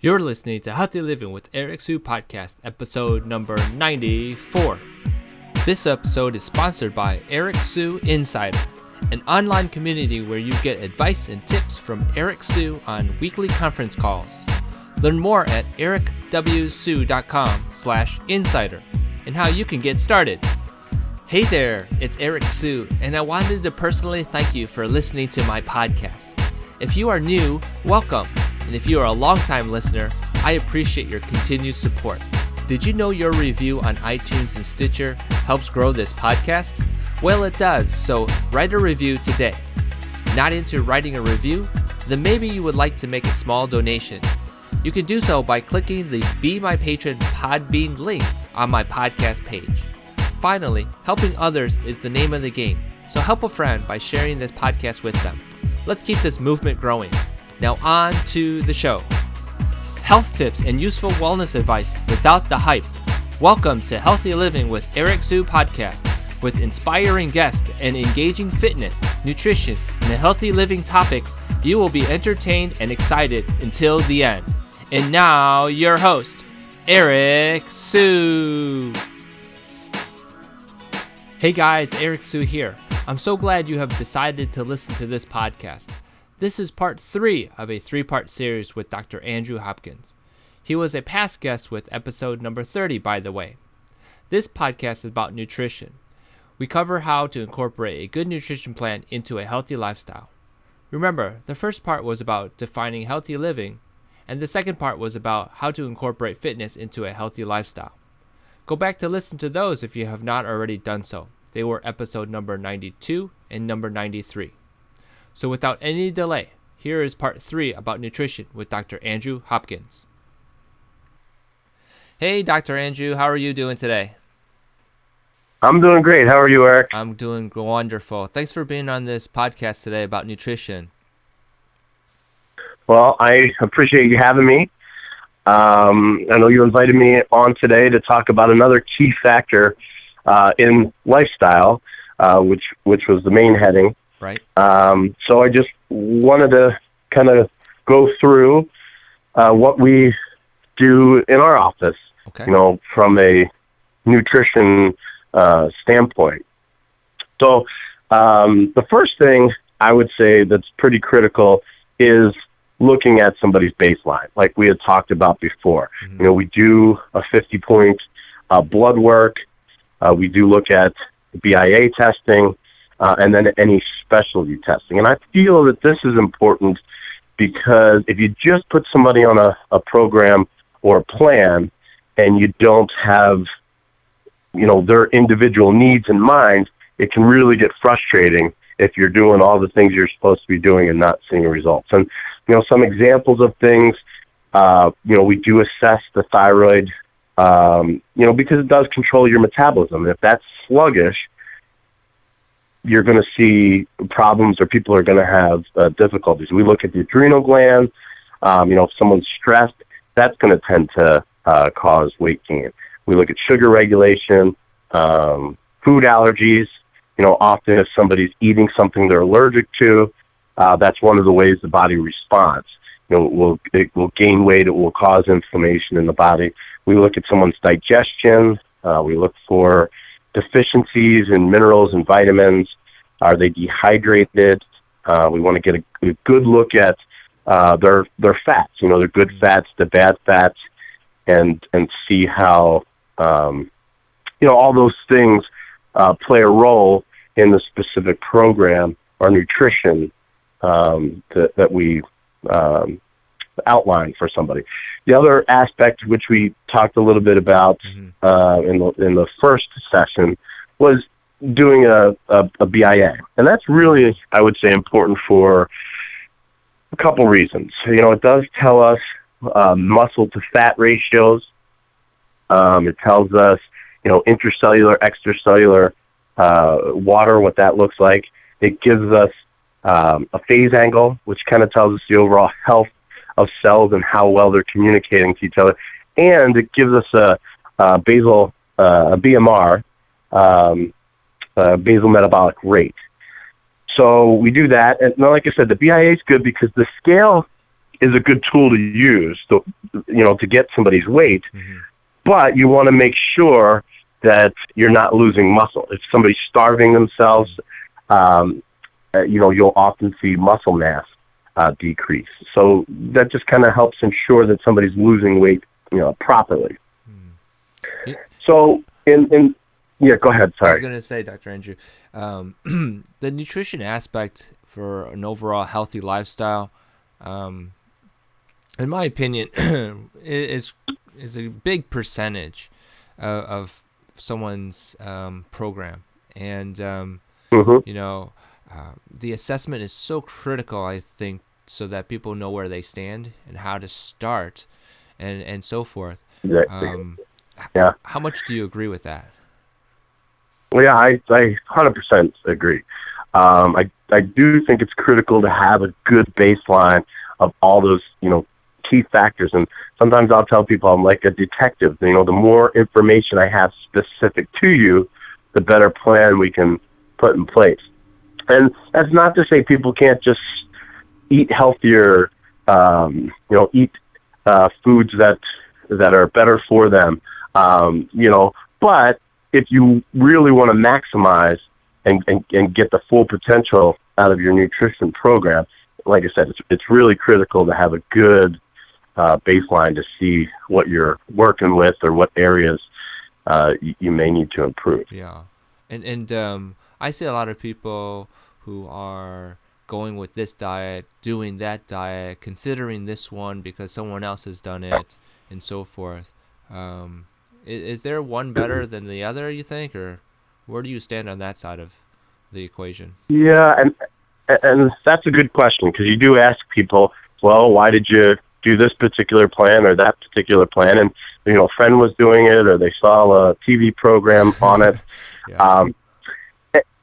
You're listening to Healthy Living with Eric Sue podcast, episode number 94. This episode is sponsored by Eric Sue Insider, an online community where you get advice and tips from Eric Sue on weekly conference calls. Learn more at ericwsue.com slash insider and how you can get started. Hey there, it's Eric Sue, and I wanted to personally thank you for listening to my podcast. If you are new, welcome. And if you are a longtime listener, I appreciate your continued support. Did you know your review on iTunes and Stitcher helps grow this podcast? Well, it does, so write a review today. Not into writing a review? Then maybe you would like to make a small donation. You can do so by clicking the Be My Patron Podbean link on my podcast page. Finally, helping others is the name of the game, so help a friend by sharing this podcast with them. Let's keep this movement growing. Now, on to the show. Health tips and useful wellness advice without the hype. Welcome to Healthy Living with Eric Sue podcast. With inspiring guests and engaging fitness, nutrition, and healthy living topics, you will be entertained and excited until the end. And now, your host, Eric Sue. Hey guys, Eric Sue here. I'm so glad you have decided to listen to this podcast. This is part three of a three part series with Dr. Andrew Hopkins. He was a past guest with episode number 30, by the way. This podcast is about nutrition. We cover how to incorporate a good nutrition plan into a healthy lifestyle. Remember, the first part was about defining healthy living, and the second part was about how to incorporate fitness into a healthy lifestyle. Go back to listen to those if you have not already done so. They were episode number 92 and number 93. So without any delay, here is part three about nutrition with Dr. Andrew Hopkins. Hey, Dr. Andrew, how are you doing today? I'm doing great. How are you, Eric? I'm doing wonderful. Thanks for being on this podcast today about nutrition. Well, I appreciate you having me. Um, I know you invited me on today to talk about another key factor uh, in lifestyle, uh, which which was the main heading, Right. Um, so I just wanted to kind of go through uh, what we do in our office, Okay. you know, from a nutrition uh, standpoint. So um, the first thing I would say that's pretty critical is looking at somebody's baseline, like we had talked about before. Mhm. You know, we do a 50 point uh, blood work. Uh, we do look at BIA testing uh, and then any specialty testing. And I feel that this is important because if you just put somebody on a, a program or a plan and you don't have, you know, their individual needs in mind, it can really get frustrating if you're doing all the things you're supposed to be doing and not seeing results. And, you know, some examples of things, uh, you know, we do assess the thyroid, um, you know, because it does control your metabolism. And if that's sluggish, you're going to see problems or people are going to have uh, difficulties. We look at the adrenal gland. Um, you know, if someone's stressed, that's going to tend to uh, cause weight gain. We look at sugar regulation, um, food allergies. You know, often if somebody's eating something they're allergic to, uh, that's one of the ways the body responds. You know, it will it will gain weight. It will cause inflammation in the body. We look at someone's digestion. Uh, we look for deficiencies in minerals and vitamins. Are they dehydrated? Uh, we want to get a, a good look at uh, their their fats. You know, their good fats, the bad fats, and and see how um, you know all those things uh, play a role in the specific program or nutrition um, that that we um, outline for somebody. The other aspect, which we talked a little bit about Mhm. uh, in the in the first session, was doing a, a, a BIA, and that's really, I would say, important for a couple reasons. You know, it does tell us uh, muscle to fat ratios. Um, it tells us, you know, intracellular, extracellular uh, water, what that looks like. It gives us um, a phase angle, which kind of tells us the overall health of cells and how well they're communicating to each other. And it gives us a, a basal, uh, a BMR, um, uh, basal metabolic rate. So we do that, and like I said, the BIA is good because the scale is a good tool to use to you know to get somebody's weight, mm-hmm. but you want to make sure that you're not losing muscle. If somebody's starving themselves, um, uh, you know you'll often see muscle mass uh, decrease. So that just kind of helps ensure that somebody's losing weight, you know, properly. Mm. So in in yeah, go ahead. Sorry. I was going to say, Dr. Andrew, um, the nutrition aspect for an overall healthy lifestyle, um, in my opinion, is is a big percentage of, of someone's um, program, and um, mm-hmm. you know, uh, the assessment is so critical. I think so that people know where they stand and how to start, and and so forth. Um, yeah. How much do you agree with that? Well, yeah, I I hundred percent agree. Um, I I do think it's critical to have a good baseline of all those you know key factors. And sometimes I'll tell people I'm like a detective. You know, the more information I have specific to you, the better plan we can put in place. And that's not to say people can't just eat healthier. Um, you know, eat uh, foods that that are better for them. Um, you know, but if you really want to maximize and, and, and get the full potential out of your nutrition program, like I said, it's, it's really critical to have a good uh, baseline to see what you're working with or what areas uh, you, you, may need to improve. Yeah, and and um, I see a lot of people who are going with this diet, doing that diet, considering this one because someone else has done it, and so forth. Um, is, is there one better than the other? You think, or where do you stand on that side of the equation? Yeah, and and that's a good question because you do ask people, well, why did you do this particular plan or that particular plan? And you know, a friend was doing it, or they saw a TV program on it. yeah. um,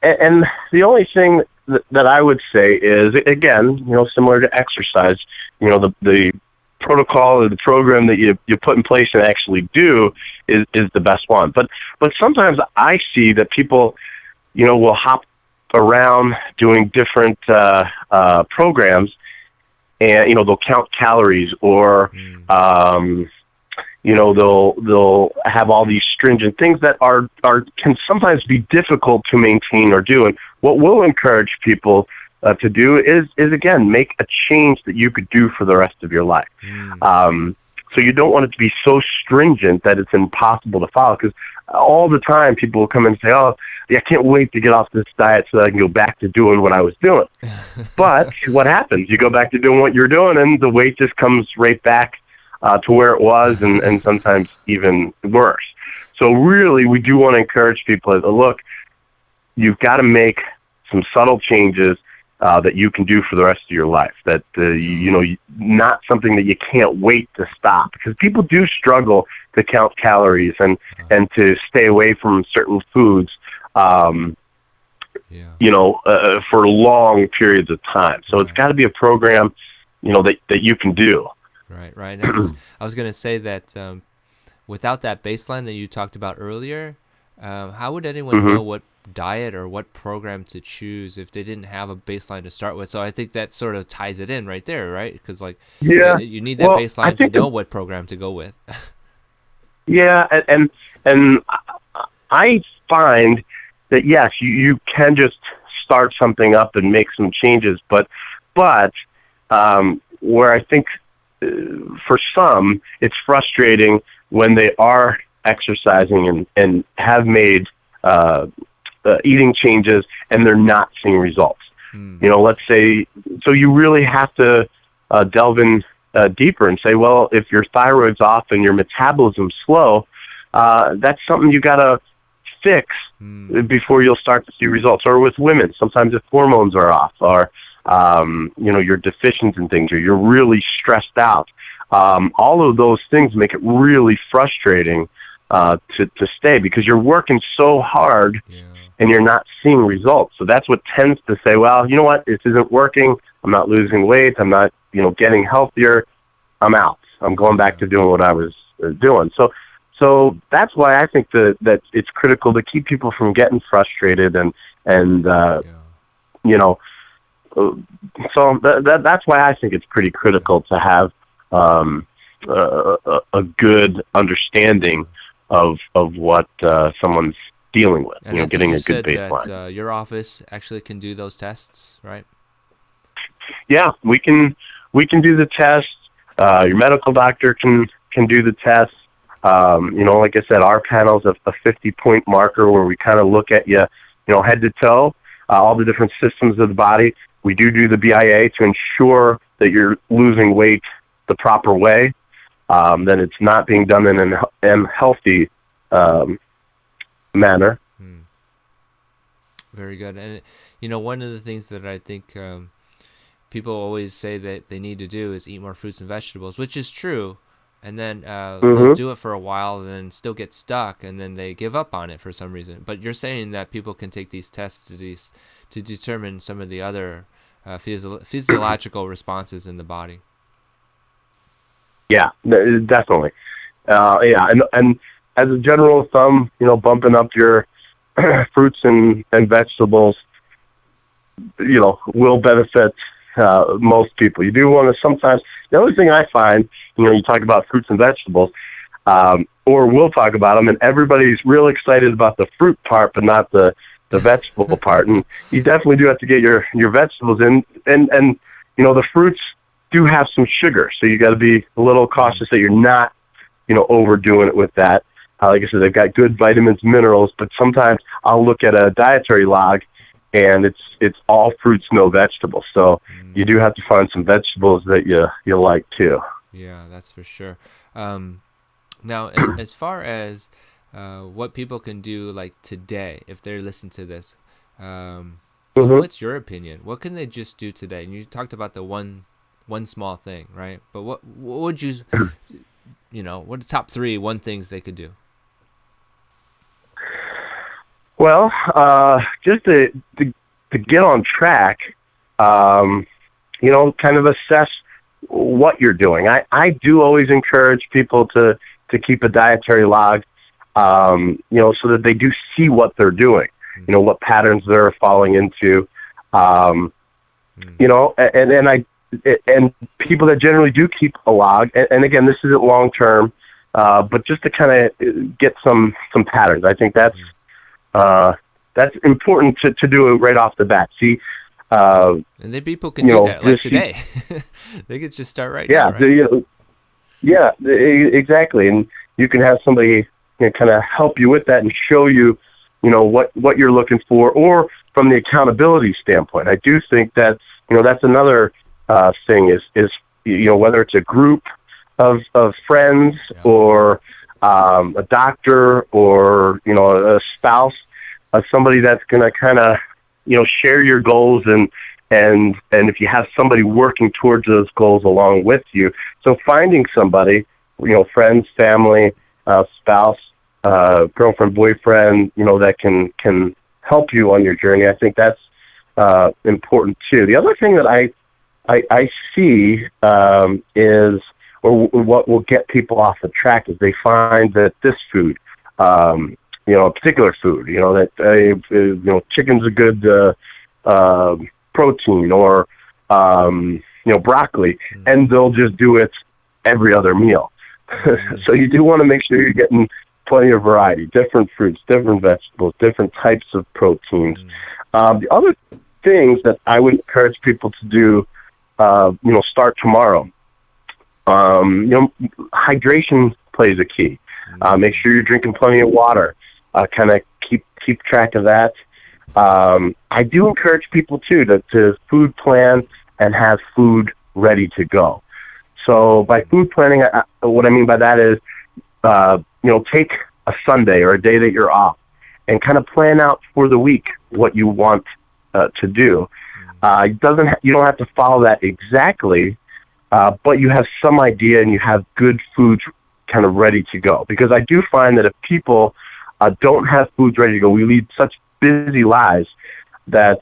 and the only thing that, that I would say is, again, you know, similar to exercise, you know, the the protocol or the program that you you put in place and actually do is is the best one. But but sometimes I see that people, you know, will hop around doing different uh, uh, programs, and you know they'll count calories or mm. um, you know they'll they'll have all these stringent things that are are can sometimes be difficult to maintain or do. And what we'll encourage people uh, to do is is again make a change that you could do for the rest of your life. Mm. Um, so you don't want it to be so stringent that it's impossible to follow. Because all the time people will come and say, "Oh, I can't wait to get off this diet so that I can go back to doing what I was doing." but what happens? You go back to doing what you're doing, and the weight just comes right back uh, to where it was, and, and sometimes even worse. So really, we do want to encourage people to look. You've got to make some subtle changes uh, that you can do for the rest of your life. That uh, you know, not something that you can't wait to stop because people do struggle to count calories and and to stay away from certain foods. Um, yeah. You know, uh, for long periods of time. So it's got to be a program, you know, that that you can do. Right, right. I was, I was going to say that um, without that baseline that you talked about earlier, um, how would anyone mm-hmm. know what diet or what program to choose if they didn't have a baseline to start with. So I think that sort of ties it in right there, right? Because like, yeah, you need that well, baseline to know what program to go with. yeah, and, and and I find that yes, you you can just start something up and make some changes, but but um, where I think uh, for some it's frustrating when they are exercising and and have made uh, uh, eating changes and they're not seeing results. Mm. You know, let's say, so you really have to uh, delve in uh, deeper and say, well, if your thyroid's off and your metabolism's slow, uh, that's something you got to fix mm. before you'll start to see results. Or with women, sometimes if hormones are off, or um, you know you're deficient in things, or you're really stressed out. Um, all of those things make it really frustrating uh, to to stay because you're working so hard yeah and you're not seeing results. So that's what tends to say, well, you know what, this isn't working. I'm not losing weight. I'm not, you know, getting healthier. I'm out. I'm going back to doing what I was uh, doing. So, so that's why I think that that it's critical to keep people from getting frustrated and and uh, yeah. you know so that, that, that's why I think it's pretty critical to have um, a, a, good understanding of of what uh, someone's dealing with. And you know, getting you a good baseline. That, uh, your office actually can do those tests, right? Yeah, we can we can do the tests. Uh, your medical doctor can can do the tests. Um, you know, like I said, our panel's a, a 50 point marker where we kind of look at you, you know, head to toe, uh, all the different systems of the body. We do do the BIA to ensure that you're losing weight the proper way. Um, that it's not being done in an unhealthy um, manner. Hmm. Very good. And, you know, one of the things that I think um, people always say that they need to do is eat more fruits and vegetables, which is true. And then uh, mm-hmm. they'll do it for a while and then still get stuck and then they give up on it for some reason. But you're saying that people can take these tests to, these, to determine some of the other uh, physio- physiological responses in the body. Yeah, definitely. Uh, yeah, and and as a general thumb, you know, bumping up your fruits and, and vegetables, you know, will benefit uh, most people. You do want to sometimes. The other thing I find, you know, you talk about fruits and vegetables, um, or we'll talk about them, and everybody's real excited about the fruit part, but not the the vegetable part. And you definitely do have to get your your vegetables in, and and you know the fruits do have some sugar, so you got to be a little cautious that you're not, you know, overdoing it with that. Uh, like I said, they've got good vitamins, minerals, but sometimes I'll look at a dietary log and it's it's all fruits, no vegetables. So you do have to find some vegetables that you you like too. Yeah, that's for sure. Um, now, as far as uh, what people can do, like today, if they listen to this, um, mm-hmm. what's your opinion? What can they just do today? And you talked about the one one small thing, right? But what what would you, you know, what are the top three one things they could do? Well, uh, just to, to, to get on track, um, you know, kind of assess what you're doing. I, I do always encourage people to, to keep a dietary log, um, you know, so that they do see what they're doing, you know, what patterns they're falling into, um, mm. you know, and, and I, and people that generally do keep a log, and, and again, this isn't long term, uh, but just to kind of get some, some patterns. I think that's, mm uh, that's important to, to do it right off the bat. See, uh, and then people can do know, that like today. they could just start right yeah, now. Right? The, yeah, exactly. And you can have somebody you know, kind of help you with that and show you, you know, what what you're looking for, or from the accountability standpoint. I do think that you know that's another uh, thing is is you know whether it's a group of of friends yeah. or um, a doctor or you know a spouse somebody that's going to kind of you know share your goals and and and if you have somebody working towards those goals along with you. So finding somebody you know friends family uh, spouse uh, girlfriend boyfriend you know that can can help you on your journey i think that's uh, important too. The other thing that i i, I see um, is or what will get people off the track is they find that this food um, you know, a particular food. You know that uh, you know chicken's a good uh, uh, protein, or um, you know broccoli, mm. and they'll just do it every other meal. So you do want to make sure you're getting plenty of variety, different fruits, different vegetables, different types of proteins. Mm. Um, the other things that I would encourage people to do, uh, you know, start tomorrow. Um, you know, hydration plays a key. Uh, make sure you're drinking plenty of water uh, kind of keep keep track of that. Um, I do encourage people too to, to food plan and have food ready to go. So by food planning, I, what I mean by that is, uh, you know, take a Sunday or a day that you're off and kind of plan out for the week what you want uh, to do. Uh, doesn't ha- you don't have to follow that exactly, uh, but you have some idea and you have good foods kind of ready to go. Because I do find that if people uh, don't have foods ready to go. We lead such busy lives that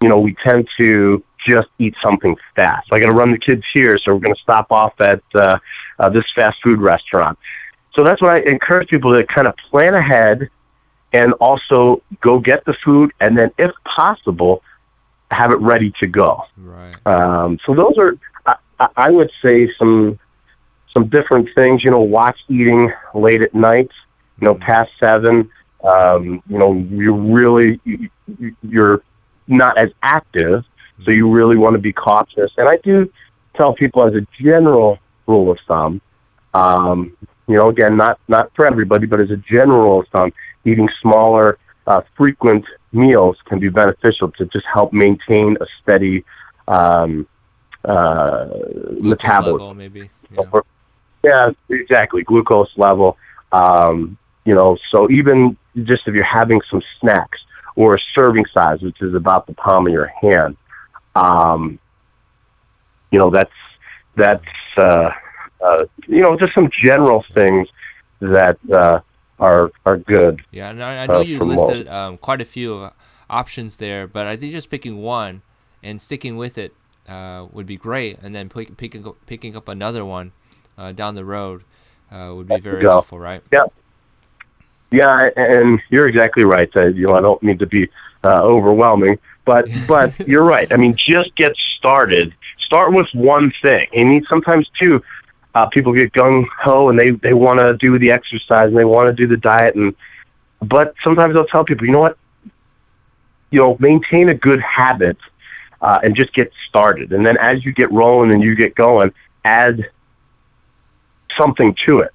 you know we tend to just eat something fast. I got to run the kids here, so we're going to stop off at uh, uh, this fast food restaurant. So that's why I encourage people to kind of plan ahead and also go get the food, and then if possible, have it ready to go. Right. Um, so those are, I, I would say, some some different things. You know, watch eating late at night. You know, past seven. Um, you know, you really you're not as active, so you really want to be cautious. And I do tell people as a general rule of thumb, um, you know, again, not not for everybody, but as a general rule of thumb, eating smaller, uh, frequent meals can be beneficial to just help maintain a steady um, uh, metabolism. Level, maybe. Yeah. yeah. exactly. Glucose level. Um, you know, so even just if you're having some snacks or a serving size, which is about the palm of your hand, um, you know, that's that's uh, uh, you know just some general things that uh, are are good. Yeah, and I, I know uh, you listed um, quite a few options there, but I think just picking one and sticking with it uh, would be great, and then pick, picking up, picking up another one uh, down the road uh, would be very helpful, right? Yeah. Yeah, and you're exactly right. Uh, you know, I don't mean to be uh, overwhelming, but but you're right. I mean, just get started. Start with one thing. And sometimes too, uh, people get gung ho and they they want to do the exercise and they want to do the diet and but sometimes they'll tell people, you know what, you know, maintain a good habit uh, and just get started. And then as you get rolling and you get going, add something to it.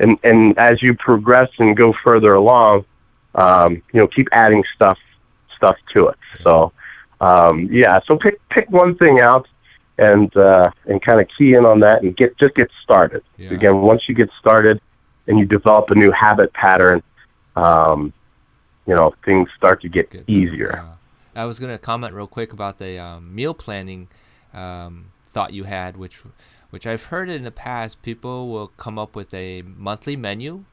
And and as you progress and go further along, um, you know, keep adding stuff stuff to it. So um, yeah, so pick pick one thing out and uh, and kind of key in on that and get just get started. Yeah. Again, once you get started and you develop a new habit pattern, um, you know things start to get, get easier. I was going to comment real quick about the um, meal planning um, thought you had, which which I've heard in the past. People will come up with a monthly menu,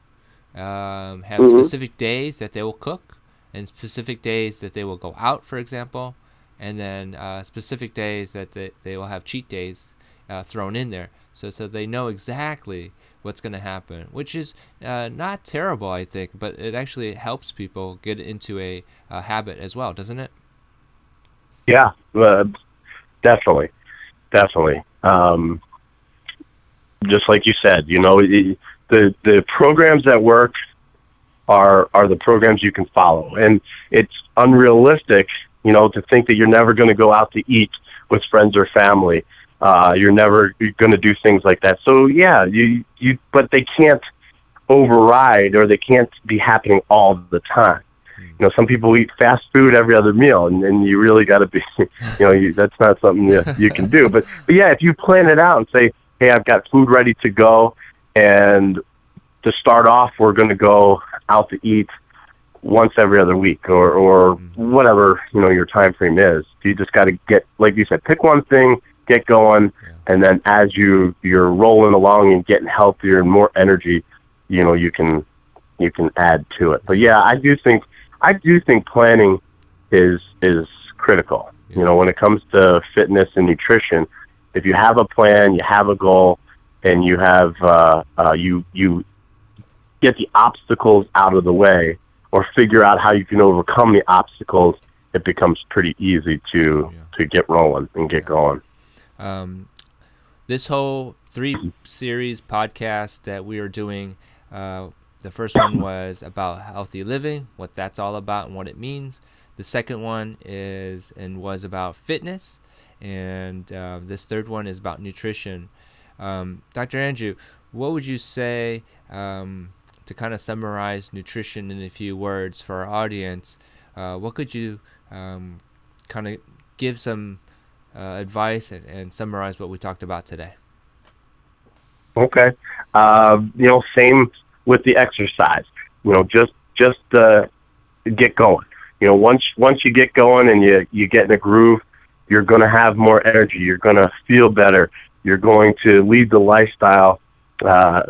um, have mm-hmm. specific days that they will cook, and specific days that they will go out, for example and then uh, specific days that they, they will have cheat days uh, thrown in there so so they know exactly what's going to happen which is uh, not terrible i think but it actually helps people get into a, a habit as well doesn't it yeah definitely definitely um, just like you said you know the the programs that work are are the programs you can follow and it's unrealistic you know, to think that you're never going to go out to eat with friends or family. Uh, you're never going to do things like that. So yeah, you you, but they can't override or they can't be happening all the time. You know, some people eat fast food every other meal, and, and you really got to be, you know, you, that's not something you, you can do. But, but yeah, if you plan it out and say, hey, I've got food ready to go, and to start off, we're going to go out to eat once every other week or or whatever you know your time frame is. You just got to get like you said, pick one thing, get going, yeah. and then as you you're rolling along and getting healthier and more energy, you know you can you can add to it. But yeah, I do think I do think planning is is critical. You know, when it comes to fitness and nutrition, if you have a plan, you have a goal, and you have uh, uh, you you get the obstacles out of the way or figure out how you can overcome the obstacles, it becomes pretty easy to yeah. to get rolling and get yeah. going. Um, this whole three series podcast that we are doing, uh, the first one was about healthy living, what that's all about, and what it means. The second one is and was about fitness, and uh, this third one is about nutrition. Um, Dr. Andrew, what would you say? Um, to kind of summarize nutrition in a few words for our audience, uh, what could you um, kind of give some uh, advice and, and, summarize what we talked about today? Okay, uh, you know, same with the exercise. You know, just just uh, get going. You know, once once you get going and you you get in a groove, you're going to have more energy. You're going to feel better. You're going to lead the lifestyle uh,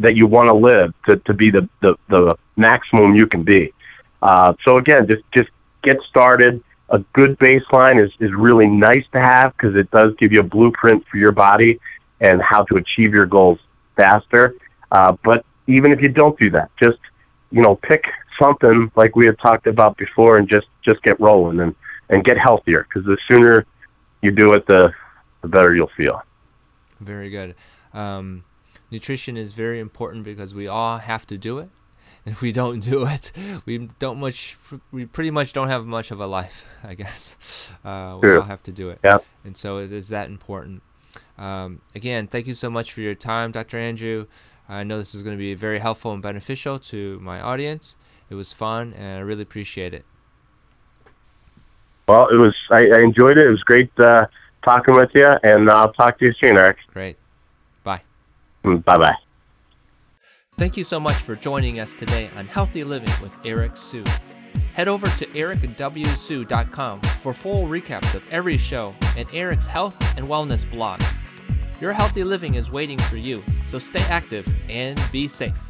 that you want to live to, to be the, the, the maximum you can be. Uh, so again, just just get started. A good baseline is, is really nice to have because it does give you a blueprint for your body and how to achieve your goals faster. Uh, but even if you don't do that, just you know pick something like we had talked about before and just just get rolling and and get healthier because the sooner you do it, the the better you'll feel. Very good. Um, nutrition is very important because we all have to do it. And if we don't do it, we don't much. We pretty much don't have much of a life, I guess. Uh, we all have to do it. Yeah. And so it is that important. Um, again, thank you so much for your time, Dr. Andrew. I know this is going to be very helpful and beneficial to my audience. It was fun, and I really appreciate it. Well, it was. I, I enjoyed it. It was great uh, talking with you, and I'll talk to you soon, Eric. Great. Bye. Bye bye. Thank you so much for joining us today on Healthy Living with Eric Sue. Head over to ericwsue.com for full recaps of every show and Eric's health and wellness blog. Your healthy living is waiting for you, so stay active and be safe.